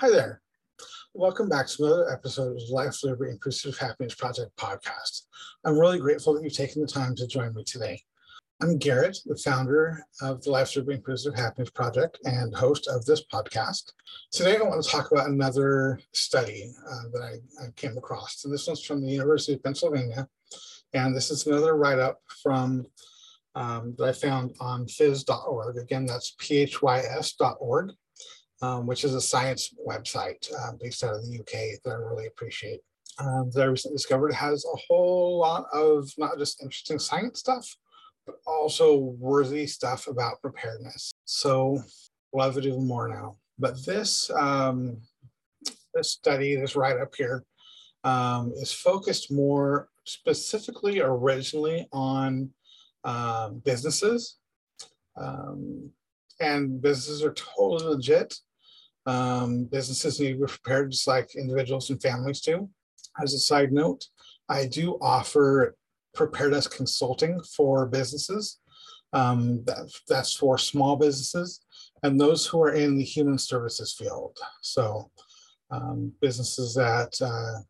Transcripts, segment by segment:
Hi there. Welcome back to another episode of the Life, Liberty, and Pursuit of Happiness Project podcast. I'm really grateful that you've taken the time to join me today. I'm Garrett, the founder of the Life, Liberty, and Pursuit of Happiness Project and host of this podcast. Today, I want to talk about another study uh, that I, I came across. And this one's from the University of Pennsylvania. And this is another write up from um, that I found on phys.org. Again, that's phys.org, um, which is a science website uh, based out of the UK that I really appreciate. Um, that I recently discovered has a whole lot of not just interesting science stuff, but also worthy stuff about preparedness. So love it even more now. But this um, this study, this write up here, um, is focused more specifically originally on um, businesses. Um, and businesses are totally legit. Um, businesses need to be prepared just like individuals and families do. As a side note, I do offer preparedness consulting for businesses. Um, that, that's for small businesses and those who are in the human services field. So, um, businesses that uh,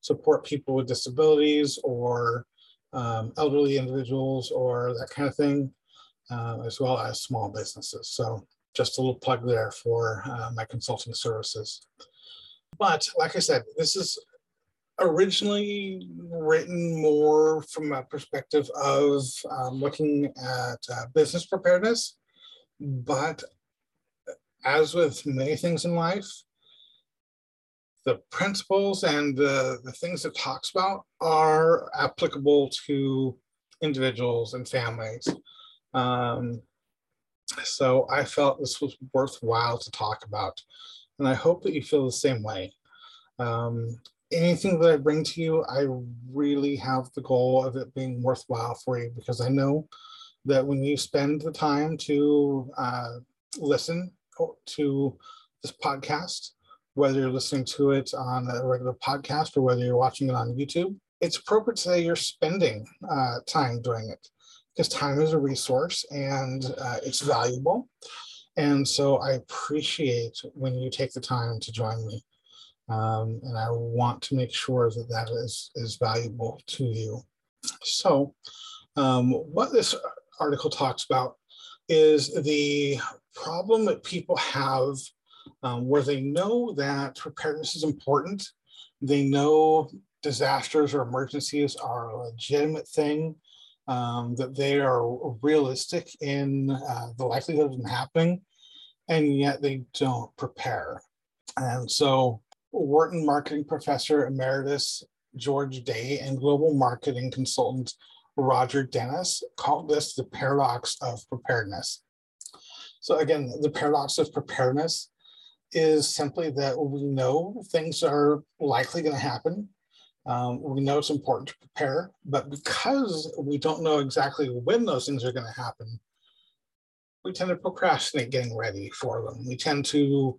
support people with disabilities or um, elderly individuals or that kind of thing, uh, as well as small businesses. So just a little plug there for uh, my consulting services. But like I said, this is originally written more from a perspective of um, looking at uh, business preparedness. But as with many things in life, the principles and the, the things it talks about are applicable to individuals and families. Um, so I felt this was worthwhile to talk about. And I hope that you feel the same way. Um, anything that I bring to you, I really have the goal of it being worthwhile for you because I know that when you spend the time to uh, listen to this podcast, whether you're listening to it on a regular podcast or whether you're watching it on YouTube, it's appropriate to say you're spending uh, time doing it because time is a resource and uh, it's valuable. And so I appreciate when you take the time to join me. Um, and I want to make sure that that is, is valuable to you. So, um, what this article talks about is the problem that people have um, where they know that preparedness is important. They know disasters or emergencies are a legitimate thing, um, that they are realistic in uh, the likelihood of them happening, and yet they don't prepare. And so, Wharton marketing professor emeritus George Day and global marketing consultant Roger Dennis called this the paradox of preparedness. So, again, the paradox of preparedness is simply that we know things are likely going to happen. Um, we know it's important to prepare, but because we don't know exactly when those things are going to happen, we tend to procrastinate getting ready for them. We tend to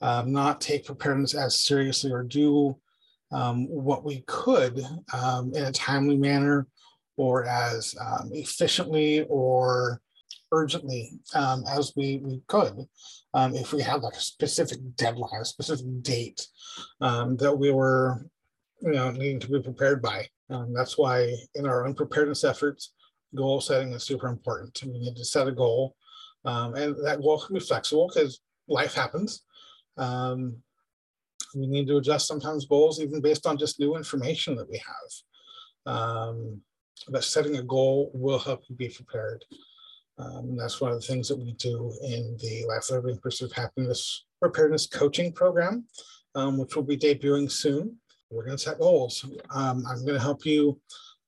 um, not take preparedness as seriously or do um, what we could um, in a timely manner or as um, efficiently or urgently um, as we, we could if we had like a specific deadline, a specific date that we were you know needing to be prepared by. Um, that's why in our own preparedness efforts, goal setting is super important. We need to set a goal, um, and that goal can be flexible because life happens. Um, we need to adjust sometimes goals even based on just new information that we have. but setting a goal will help you be prepared. Um, that's one of the things that we do in the Life Liberty Pursuit of Happiness Preparedness Coaching Program, um, which will be debuting soon. We're going to set goals. Um, I'm going to help you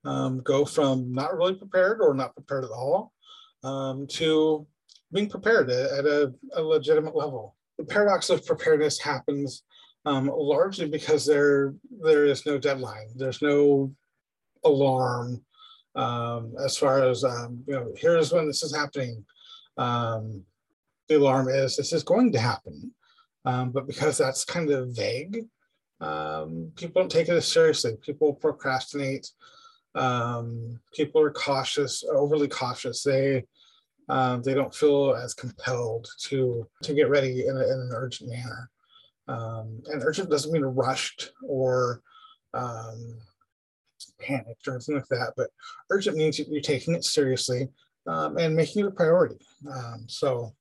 um, go from not really prepared or not prepared at all um, to being prepared at a, a, legitimate level. The paradox of preparedness happens um, largely because there there is no deadline. There's no alarm um, as far as um, you know here's when this is happening the alarm is this is going to happen but because that's kind of vague um, people don't take it as seriously. People procrastinate. Um, people are cautious overly cautious. They they don't feel as compelled to to get ready in, a, in an urgent manner. Um, and urgent doesn't mean rushed or um, panicked or anything like that, but urgent means you're taking it seriously um, and making it a priority. Um, so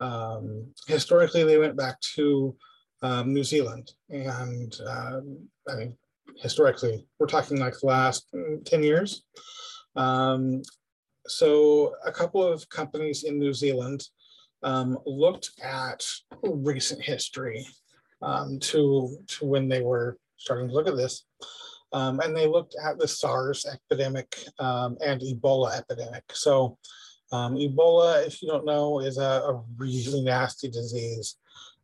um, historically, they went back to um, New Zealand, and um, I mean, historically, we're talking like the last mm, 10 years. Um, so a couple of companies in New Zealand um, looked at recent history um, to, to when they were starting to look at this. Um, and they looked at the SARS epidemic and Ebola epidemic. So um, Ebola, if you don't know, is a, a really nasty disease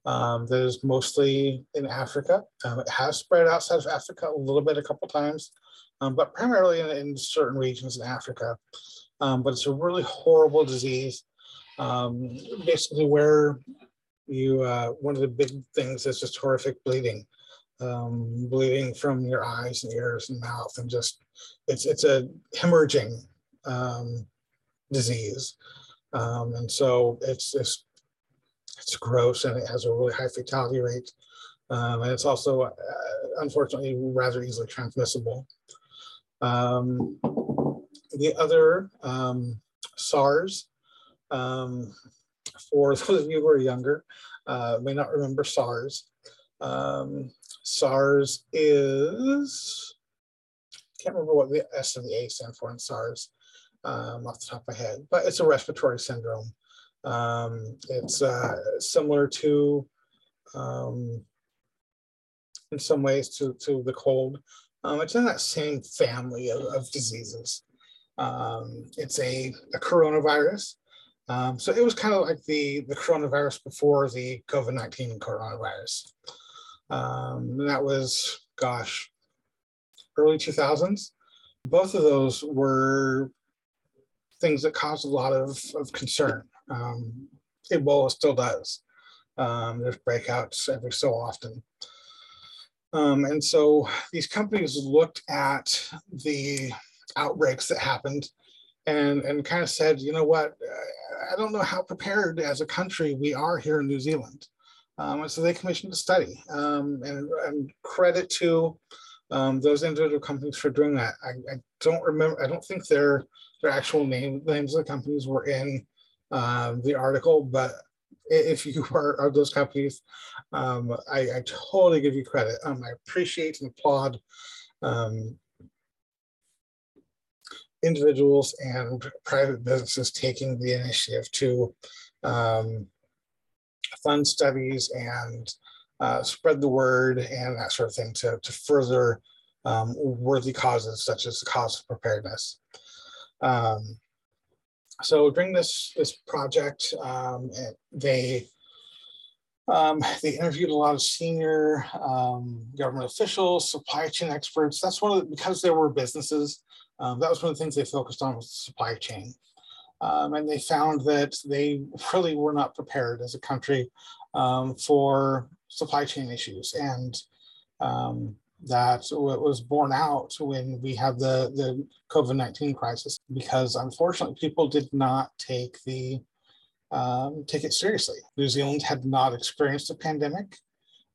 um, that is mostly in Africa. Um, it has spread outside of Africa a little bit, a couple times, um, but primarily in, in, certain regions in Africa. but it's a really horrible disease. basically, where you uh, one of the big things is just horrific bleeding um, bleeding from your eyes and ears and mouth, and just it's it's a hemorrhaging um, disease, um, and so it's it's it's gross and it has a really high fatality rate, um, and it's also uh, unfortunately rather easily transmissible. Um, the other um, SARS, for those of you who are younger, uh, may not remember SARS. Um, SARS is, can't remember what the S and the A stand for in SARS um, off the top of my head, but it's a respiratory syndrome. Um, it's uh, similar to, um, in some ways, to, to the cold. Um, it's in that same family of, of diseases. Um, it's a, a coronavirus. Um, so it was kind of like the, the coronavirus before the COVID-19 coronavirus. Um, that was, gosh, early 2000s. Both of those were things that caused a lot of, of concern. Um, Ebola still does. Um, there's breakouts every so often. Um, and so these companies looked at the outbreaks that happened and, and kind of said, you know what, I don't know how prepared as a country we are here in New Zealand. Um, and so they commissioned a study um, and, and, credit to um, those individual companies for doing that. I, I, don't remember, I don't think their, their actual name, names of the companies were in um, the article, but if you are, of those companies, um, I, I, totally give you credit. Um, I appreciate and applaud individuals and private businesses taking the initiative to um, fund studies and uh, spread the word and that sort of thing to, to further um, worthy causes such as the cause of preparedness. Um, so during this, this project, um, they um, they interviewed a lot of senior um, government officials, supply chain experts. That's one of the, because there were businesses, um, that was one of the things they focused on was supply chain. Um, and they found that they really were not prepared as a country um, for supply chain issues. And um, that was borne out when we had the, the COVID 19 crisis, because unfortunately, people did not take the um, take it seriously. New Zealand had not experienced a pandemic,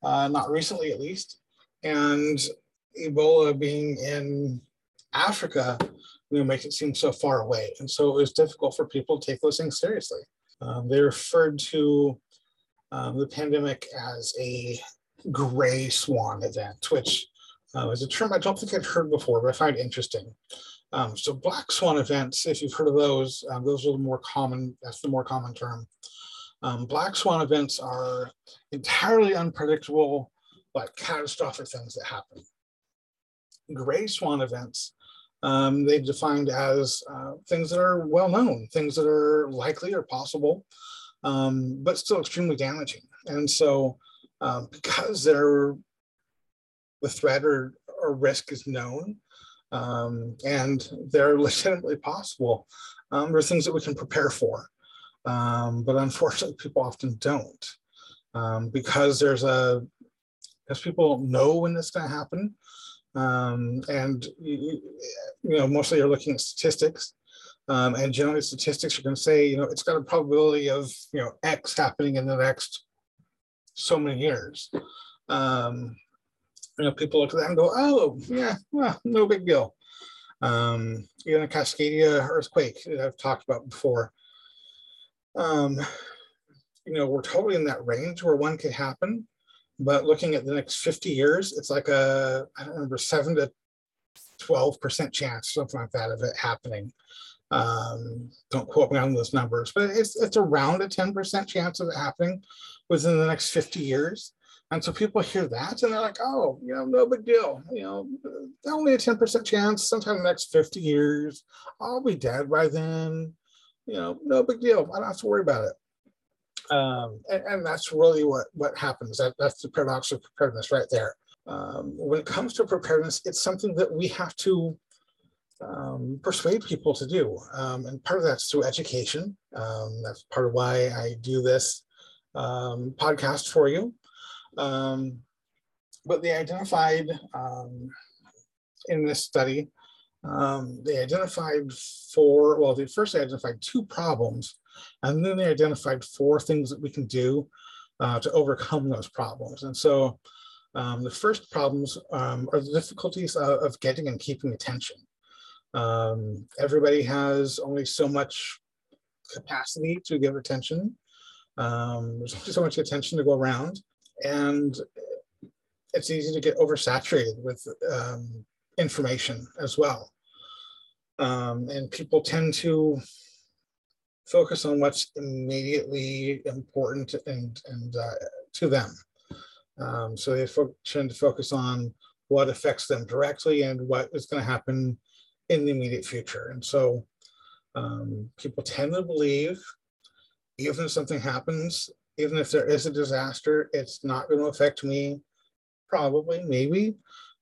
uh, not recently at least. And Ebola being in Africa you know, make it seem so far away. And so it was difficult for people to take those things seriously. Um, they referred to um, the pandemic as a gray swan event, which uh, is a term I don't think I've heard before, but I find interesting. Um, so black swan events, if you've heard of those, um, those are the more common, that's the more common term. Um, black swan events are entirely unpredictable, like catastrophic things that happen. Gray swan events um, they've defined as uh, things that are well known, things that are likely or possible, um, but still extremely damaging. And so, um, because they're, the threat or, or risk is known um, and they're legitimately possible, um, there are things that we can prepare for. Um, but unfortunately, people often don't because there's a, because people know when it's going to happen. Um, and you, you, know, mostly you're looking at statistics. Um, and generally statistics are going to say, you know, it's got a probability of, you know, X happening in the next so many years. Um, you know, people look at that and go, oh, yeah, well, no big deal. Um, even a Cascadia earthquake that I've talked about before. Um, you know, we're totally in that range where one could happen. But looking at the next 50 years, it's like a, I don't remember, seven to 12% chance, something like that, of it happening. Um, don't quote me on those numbers, but it's, it's around a 10% chance of it happening within the next 50 years. And so people hear that and they're like, oh, you know, no big deal. You know, only a 10% chance, sometime in the next 50 years, I'll be dead by then. You know, no big deal. I don't have to worry about it. Um, and, and, that's really what, what happens. That, that's the paradox of preparedness right there. Um, when it comes to preparedness, it's something that we have to um, persuade people to do. Um, and part of that's through education. Um, that's part of why I do this um, podcast for you. Um, but they identified um, in this study, um, they identified four, well, they first identified two problems, and then they identified four things that we can do uh, to overcome those problems. And so um, the first problems um, are the difficulties of, of, getting and keeping attention. Um, everybody has only so much capacity to give attention. Um, there's only so much attention to go around and it's easy to get oversaturated with um, information as well. Um, and people tend to focus on what's immediately important and, and uh, to them. Um, so they tend to focus on what affects them directly and what is going to happen in the immediate future. And so um, people tend to believe, even if something happens even if there is a disaster, it's not going to affect me, probably, maybe.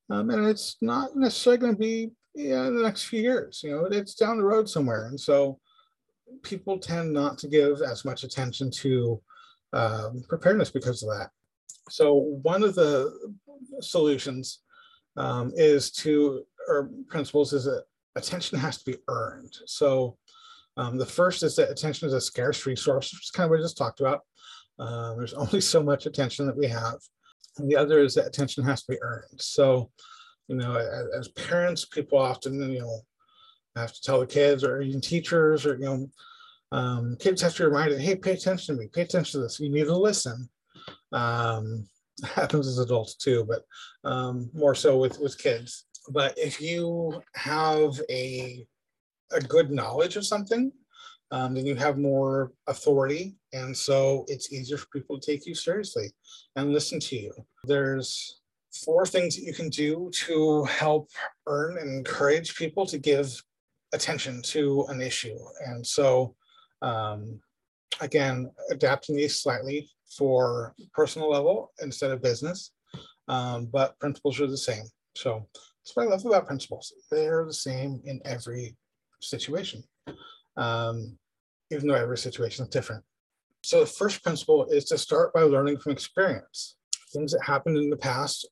Um, and it's not necessarily going to be in the next few years. You know, it's down the road somewhere. And so people tend not to give as much attention to um, preparedness because of that. So one of the solutions um, is to, or principles is that attention has to be earned. So um, the first is that attention is a scarce resource, which is kind of what I just talked about. Uh, there's only so much attention that we have. And the other is that attention has to be earned. So, you know, as, as parents, people often, you know, have to tell the kids or even teachers or, you know, um, kids have to be reminded, hey, pay attention to me, pay attention to this. You need to listen. Um, happens as adults too, but um, more so with, with kids. But if you have a, a good knowledge of something, um, then you have more authority. And so it's easier for people to take you seriously and listen to you. There's four things that you can do to help earn and encourage people to give attention to an issue. And so, um, again, adapting these slightly for personal level instead of business, um, but principles are the same. So that's what I love about principles. They're the same in every situation um, even though every situation is different. So the first principle is to start by learning from experience. Things that happened in the past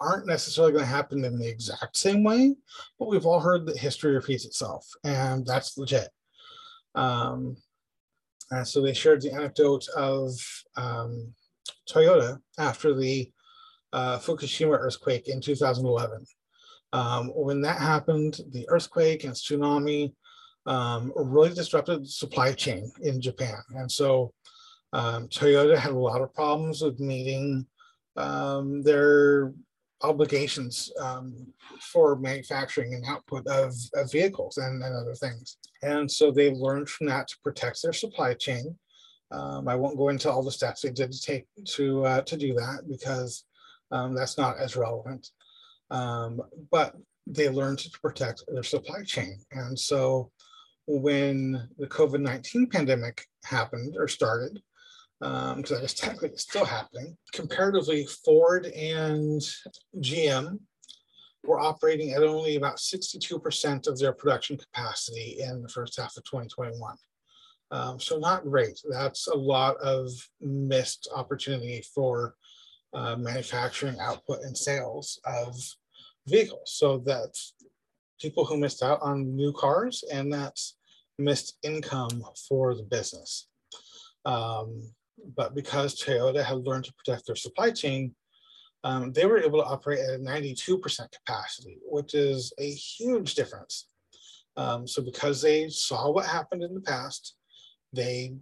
aren't necessarily going to happen in the exact same way, but we've all heard that history repeats itself, and that's legit. Um, and so they shared the anecdote of um, Toyota after the uh, Fukushima earthquake in 2011. Um, when that happened, the earthquake and tsunami um, really disrupted supply chain in Japan. And so um, Toyota had a lot of problems with meeting um, their obligations um, for manufacturing and output of, of vehicles and, and, other things. And so they learned from that to protect their supply chain. Um, I won't go into all the steps they did to take to, uh, to do that because um, that's not as relevant. but they learned to protect their supply chain. And so when the COVID 19 pandemic happened or started, because um, I guess technically it's still happening, comparatively, Ford and GM were operating at only about 62% of their production capacity in the first half of 2021. Um, so, not great. That's a lot of missed opportunity for uh, manufacturing output and sales of vehicles. So, that's people who missed out on new cars, and that's missed income for the business. Um, but because Toyota had learned to protect their supply chain, um, they were able to operate at a 92% capacity, which is a huge difference. Um, so because they saw what happened in the past, they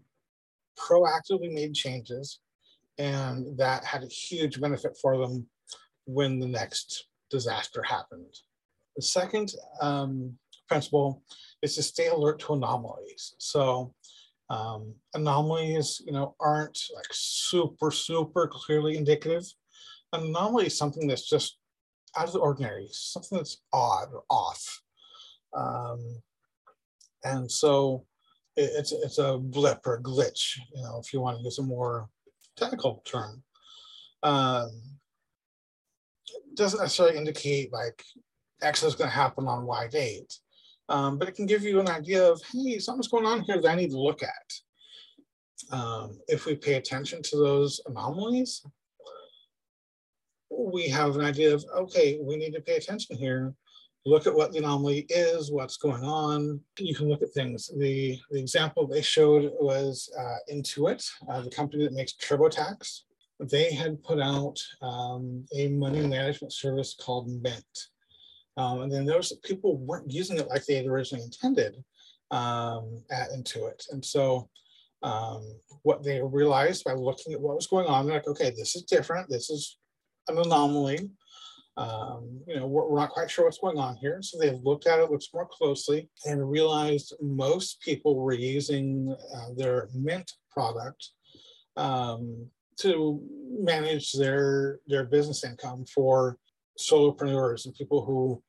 proactively made changes and that had a huge benefit for them when the next disaster happened. The second um, principle is to stay alert to anomalies. So um, anomalies, you know, aren't like super, super clearly indicative. An anomaly is something that's just out of the ordinary, something that's odd or off. Um, and so it, it's, it's a blip or a glitch, you know, if you want to use a more technical term. Um, doesn't necessarily indicate like X is going to happen on Y date, um, but it can give you an idea of, hey, something's going on here that I need to look at. Um, if we pay attention to those anomalies, we have an idea of, okay, we need to pay attention here look at what the anomaly is, what's going on. You can look at things. The, the example they showed was uh, Intuit, uh, the company that makes TurboTax. They had put out um, a money management service called Mint. Um, and then those people weren't using it like they had originally intended um, at Intuit. And so um, what they realized by looking at what was going on, they're like, okay, this is different. This is an anomaly um, you know, we're, we're, not quite sure what's going on here. So they've looked at it, looked more closely, and realized most people were using uh, their Mint product um, to manage their their business income for solopreneurs and people who,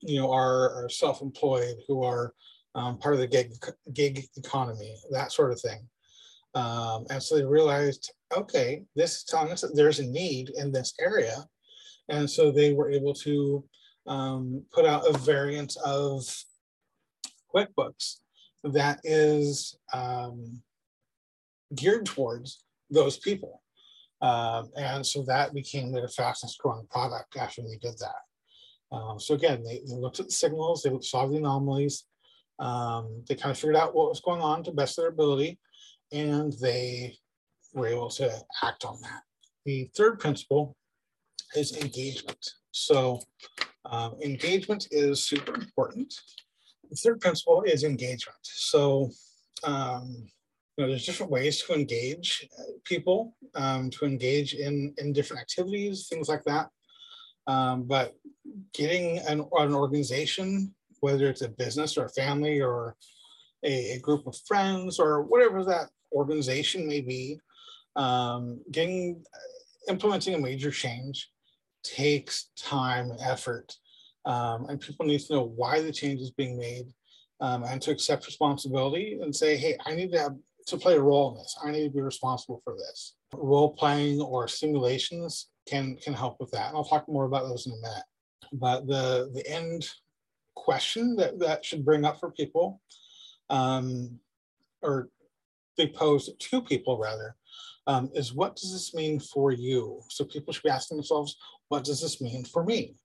you know, are, are self-employed, who are um, part of the gig gig economy, that sort of thing. Um, and so they realized, okay, this is telling us that there's a need in this area and so they were able to um, put out a variant of QuickBooks that is um, geared towards those people. Um, and so that became their fastest growing product after they did that. Um, so again, they, they, looked at the signals, they saw the anomalies, um, they kind of figured out what was going on to best their ability, and they were able to act on that. The third principle is engagement. So um, engagement is super important. The third principle is engagement. So um, know, there's different ways to engage people, um, to engage in, in different activities, things like that. Um, but getting an, an organization, whether it's a business or a family or a, a group of friends or whatever that organization may be, um, getting implementing a major change takes time and effort. Um, and people need to know why the change is being made um, and to accept responsibility and say, hey, I need to have to play a role in this. I need to be responsible for this. Role playing or simulations can can help with that. And I'll talk more about those in a minute. But the the end question that that should bring up for people, um, or they pose to people rather, um, is what does this mean for you? So people should be asking themselves, what does this mean for me?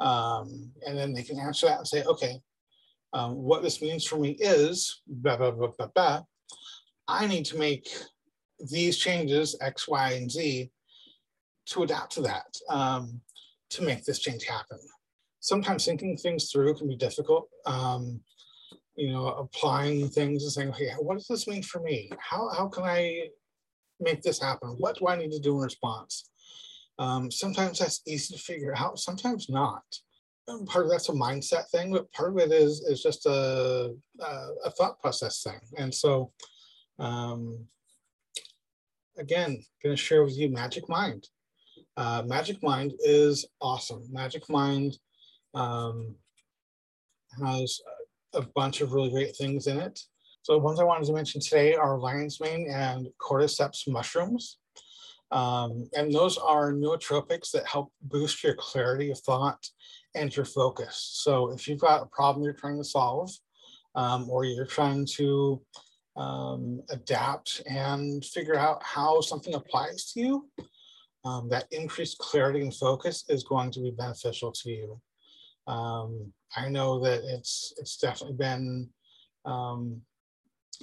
Um, and then they can answer that and say, okay, um, what this means for me is blah, blah, blah, blah, blah. I need to make these changes, X, Y, and Z, to adapt to that, um, to make this change happen. Sometimes thinking things through can be difficult. Um, you know, applying things and saying, okay, what does this mean for me? How, how can I make this happen? What do I need to do in response? Um, sometimes that's easy to figure out, sometimes not. And part of that's a mindset thing, but part of it is is just a, a, a thought process thing. And so, um, again, going to share with you Magic Mind. Uh, Magic Mind is awesome. Magic Mind um, has a bunch of really great things in it. So the ones I wanted to mention today are lion's mane and cordyceps mushrooms. Um, and those are nootropics that help boost your clarity of thought and your focus. So if you've got a problem you're trying to solve, um, or you're trying to um, adapt and figure out how something applies to you, um, that increased clarity and focus is going to be beneficial to you. Um, I know that it's it's definitely been um,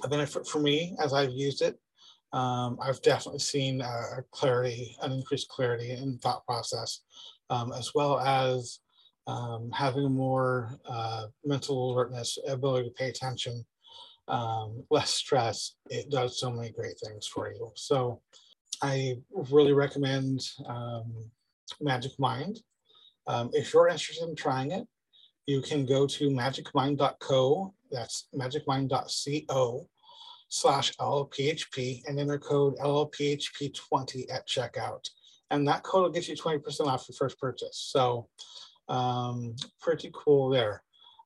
a benefit for me as I've used it. um, I've definitely seen a clarity, an increased clarity in thought process, um, as well as um, having more uh, mental alertness, ability to pay attention, um, less stress. It does so many great things for you. So I really recommend um, Magic Mind. Um, if you're interested in trying it, you can go to magicmind.co, that's magicmind.co slash LLPHP and enter code LLPHP20 at checkout. And that code will get you 20% off your first purchase. So um, pretty cool there.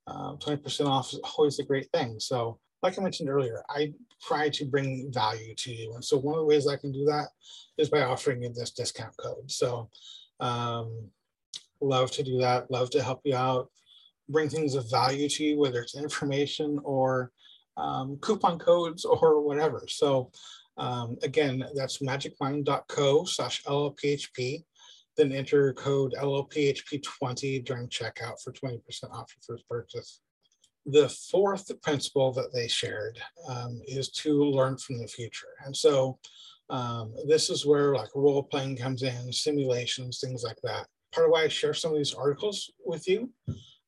20% um, off is always a great thing. So like I mentioned earlier, I try to bring value to you. And so one of the ways I can do that is by offering you this discount code. So um, love to do that, love to help you out, bring things of value to you, whether it's information or um, coupon codes or whatever. So um, again, that's magicmind.co slash LLPHP. Then enter code LLPHP20 during checkout for 20% off your first purchase. The fourth principle that they shared um, is to learn from the future. And so um, this is where like role playing comes in, simulations, things like that. Part of why I share some of these articles with you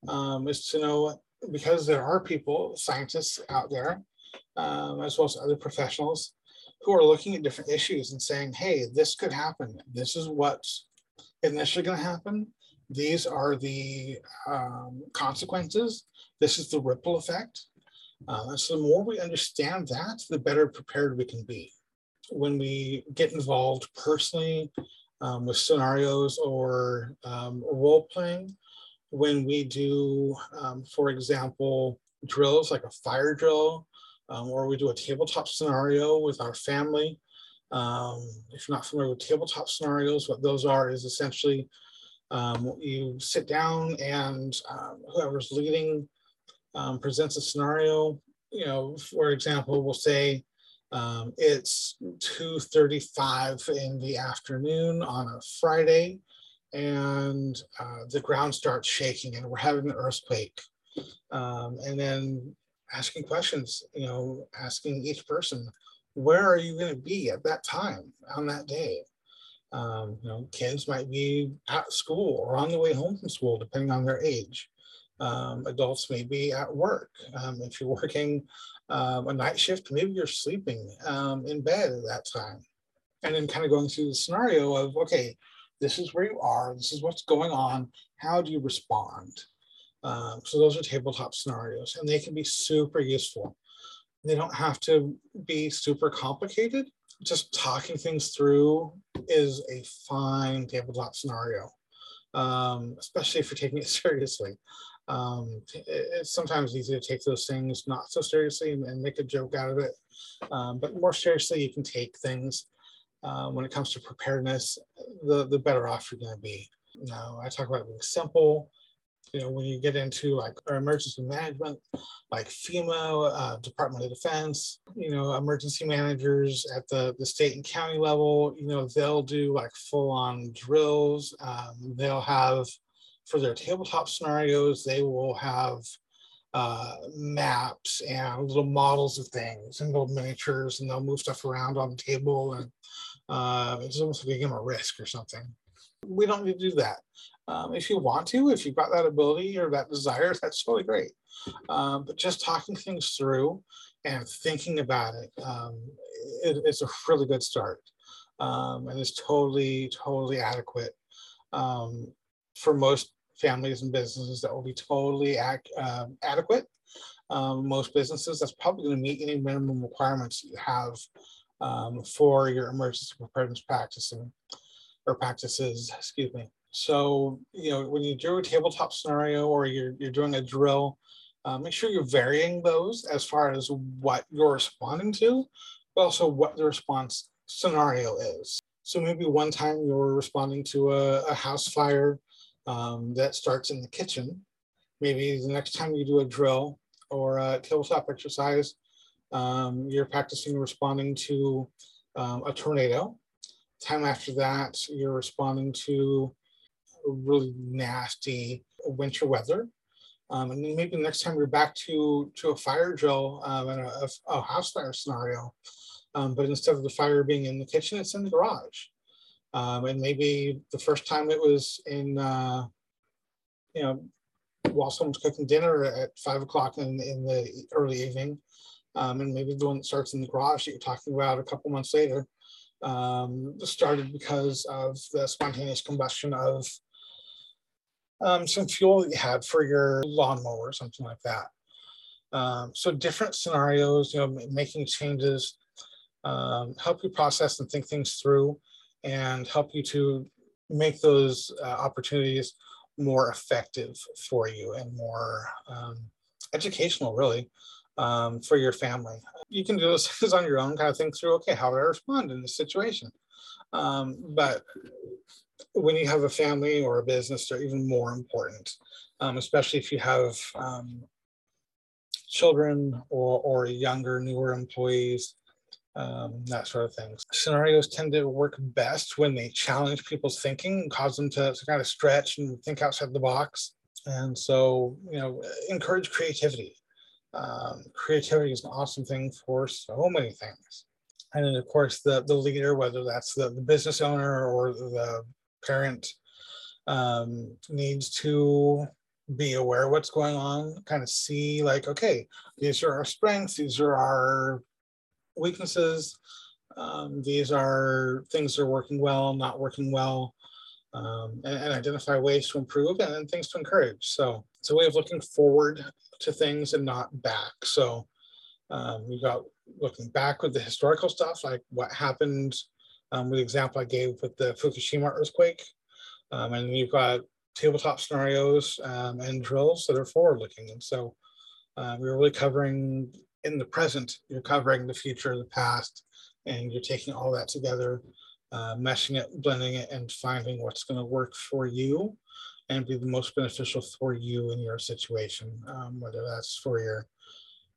um, is to know because there are people, scientists out there, um, as well as other professionals who are looking at different issues and saying, hey, this could happen. This is what's initially going to happen. These are the um, consequences. This is the ripple effect. Uh, and so the more we understand that, the better prepared we can be. When we get involved personally um, with scenarios or um, role playing, when we do, um, for example, drills like a fire drill, um, or we do a tabletop scenario with our family. Um, if you're not familiar with tabletop scenarios, what those are is essentially um, you sit down and um, whoever's leading um, presents a scenario. You know, for example, we'll say it's 2.35 in the afternoon on a Friday and uh, the ground starts shaking and we're having an earthquake. Um, and then asking questions, you know, asking each person, where are you going to be at that time on that day? Um, you know, kids might be at school or on the way home from school, depending on their age. Um, adults may be at work. Um, if you're working um, a night shift, maybe you're sleeping um, in bed at that time. And then kind of going through the scenario of, okay, this is where you are, this is what's going on, how do you respond? Um, so those are tabletop scenarios and they can be super useful. They don't have to be super complicated. Just talking things through is a fine tabletop scenario, um, especially if you're taking it seriously. Um, it's sometimes easy to take those things not so seriously and, and make a joke out of it. Um, but more seriously, you can take things uh, when it comes to preparedness, the, the better off you're going to be. Now, I talk about being simple. You know, when you get into like our emergency management, like FEMA, uh, Department of Defense, you know, emergency managers at the, the state and county level, you know, they'll do like full on drills. Um, they'll have, for their tabletop scenarios, they will have uh, maps and little models of things and little miniatures, and they'll move stuff around on the table and uh, it's almost like a game of risk or something. We don't need to do that. Um, if you want to, if you've got that ability or that desire, that's totally great. Um, but just talking things through and thinking about it, um, it it's a really good start. Um, and it's totally, totally adequate um, for most families and businesses that will be totally ac- uh, adequate. Um, most businesses, that's probably going to meet any minimum requirements you have um, for your emergency preparedness practicing or practices, excuse me. So, you know, when you do a tabletop scenario or you're, you're doing a drill, uh, make sure you're varying those as far as what you're responding to, but also what the response scenario is. So maybe one time you're responding to a, a house fire um, that starts in the kitchen. Maybe the next time you do a drill or a tabletop exercise, um, you're practicing responding to um, a tornado. Time after that, you're responding to really nasty winter weather. Um, and maybe next time you're back to, to a fire drill um, and a, a, house fire scenario, Um, but instead of the fire being in the kitchen, it's in the garage. Um, and maybe the first time it was in, uh, you know, while someone's cooking dinner at five o'clock in, in the early evening. Um, and maybe the one that starts in the garage that you're talking about a couple months later um, started because of the spontaneous combustion of um, some fuel that you had for your lawnmower or something like that. Um, so different scenarios, you know, making changes, um, help you process and think things through and help you to make those uh, opportunities more effective for you and more um, educational, really, um, for your family. You can do those things on your own, kind of think through, okay, how would I respond in this situation? Um, but when you have a family or a business, they're even more important, um, especially if you have um, children or, or younger, newer employees, um, that sort of thing. Scenarios tend to work best when they challenge people's thinking and cause them to, to kind of stretch and think outside the box. And so, you know, encourage creativity. Um, creativity is an awesome thing for so many things. And then, of course, the, the leader, whether that's the, the business owner or the parent, um, needs to be aware what's going on, kind of see like, okay, these are our strengths, these are our weaknesses. Um, these are things that are working well, not working well, um, and, and, identify ways to improve and then things to encourage. So it's a way of looking forward to things and not back. So um, we got looking back with the historical stuff, like what happened um, with the example I gave with the Fukushima earthquake. Um, and you've got tabletop scenarios um, and drills that are forward looking. And so we are really covering in the present, you're covering the future, the past, and you're taking all that together, uh, meshing it, blending it, and finding what's going to work for you and be the most beneficial for you in your situation, um, whether that's for your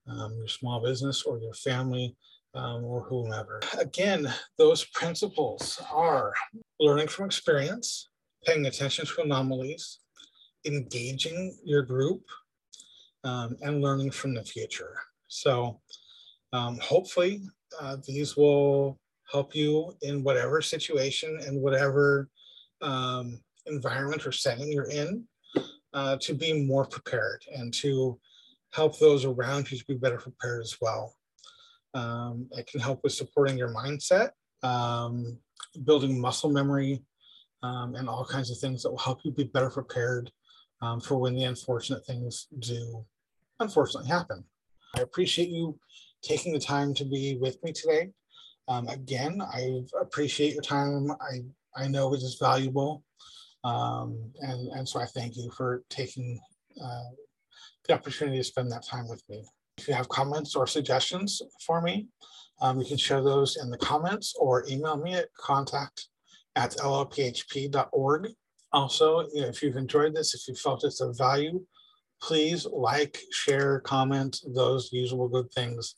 um, your small business or your family um, or whomever. Again, those principles are learning from experience, paying attention to anomalies, engaging your group, um, and learning from the future. So um, hopefully uh, these will help you in whatever situation and whatever um, environment or setting you're in uh, to be more prepared and to help those around you to be better prepared as well. Um, it can help with supporting your mindset, um, building muscle memory, um, and all kinds of things that will help you be better prepared um, for when the unfortunate things do unfortunately happen. I appreciate you taking the time to be with me today. Um, again, I appreciate your time. I, I know it is valuable. Um, and, and so I thank you for taking uh, the opportunity to spend that time with me. If you have comments or suggestions for me, um, you can share those in the comments or email me at contact at llphp.org. Also, if you've enjoyed this, if you felt it's of value, please like, share, comment, those usual good things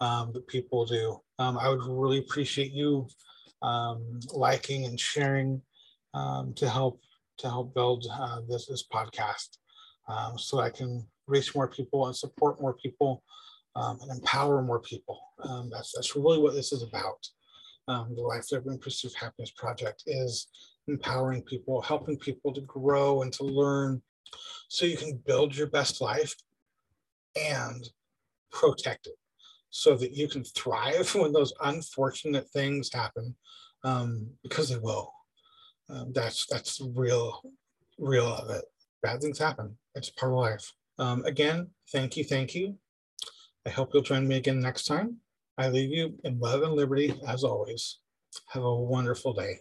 um, that people do. Um, I would really appreciate you um, liking and sharing um, to help to help build uh, this this podcast, um, so I can reach more people and support more people um, and empower more people. that's that's really what this is about. the Life Liberty Pursuit of Happiness Project is empowering people, helping people to grow and to learn so you can build your best life and protect it so that you can thrive when those unfortunate things happen um, because they will. Um, that's that's real, real of it. Bad things happen. It's part of life. Um, again, thank you, thank you. I hope you'll join me again next time. I leave you in love and liberty as always. Have a wonderful day.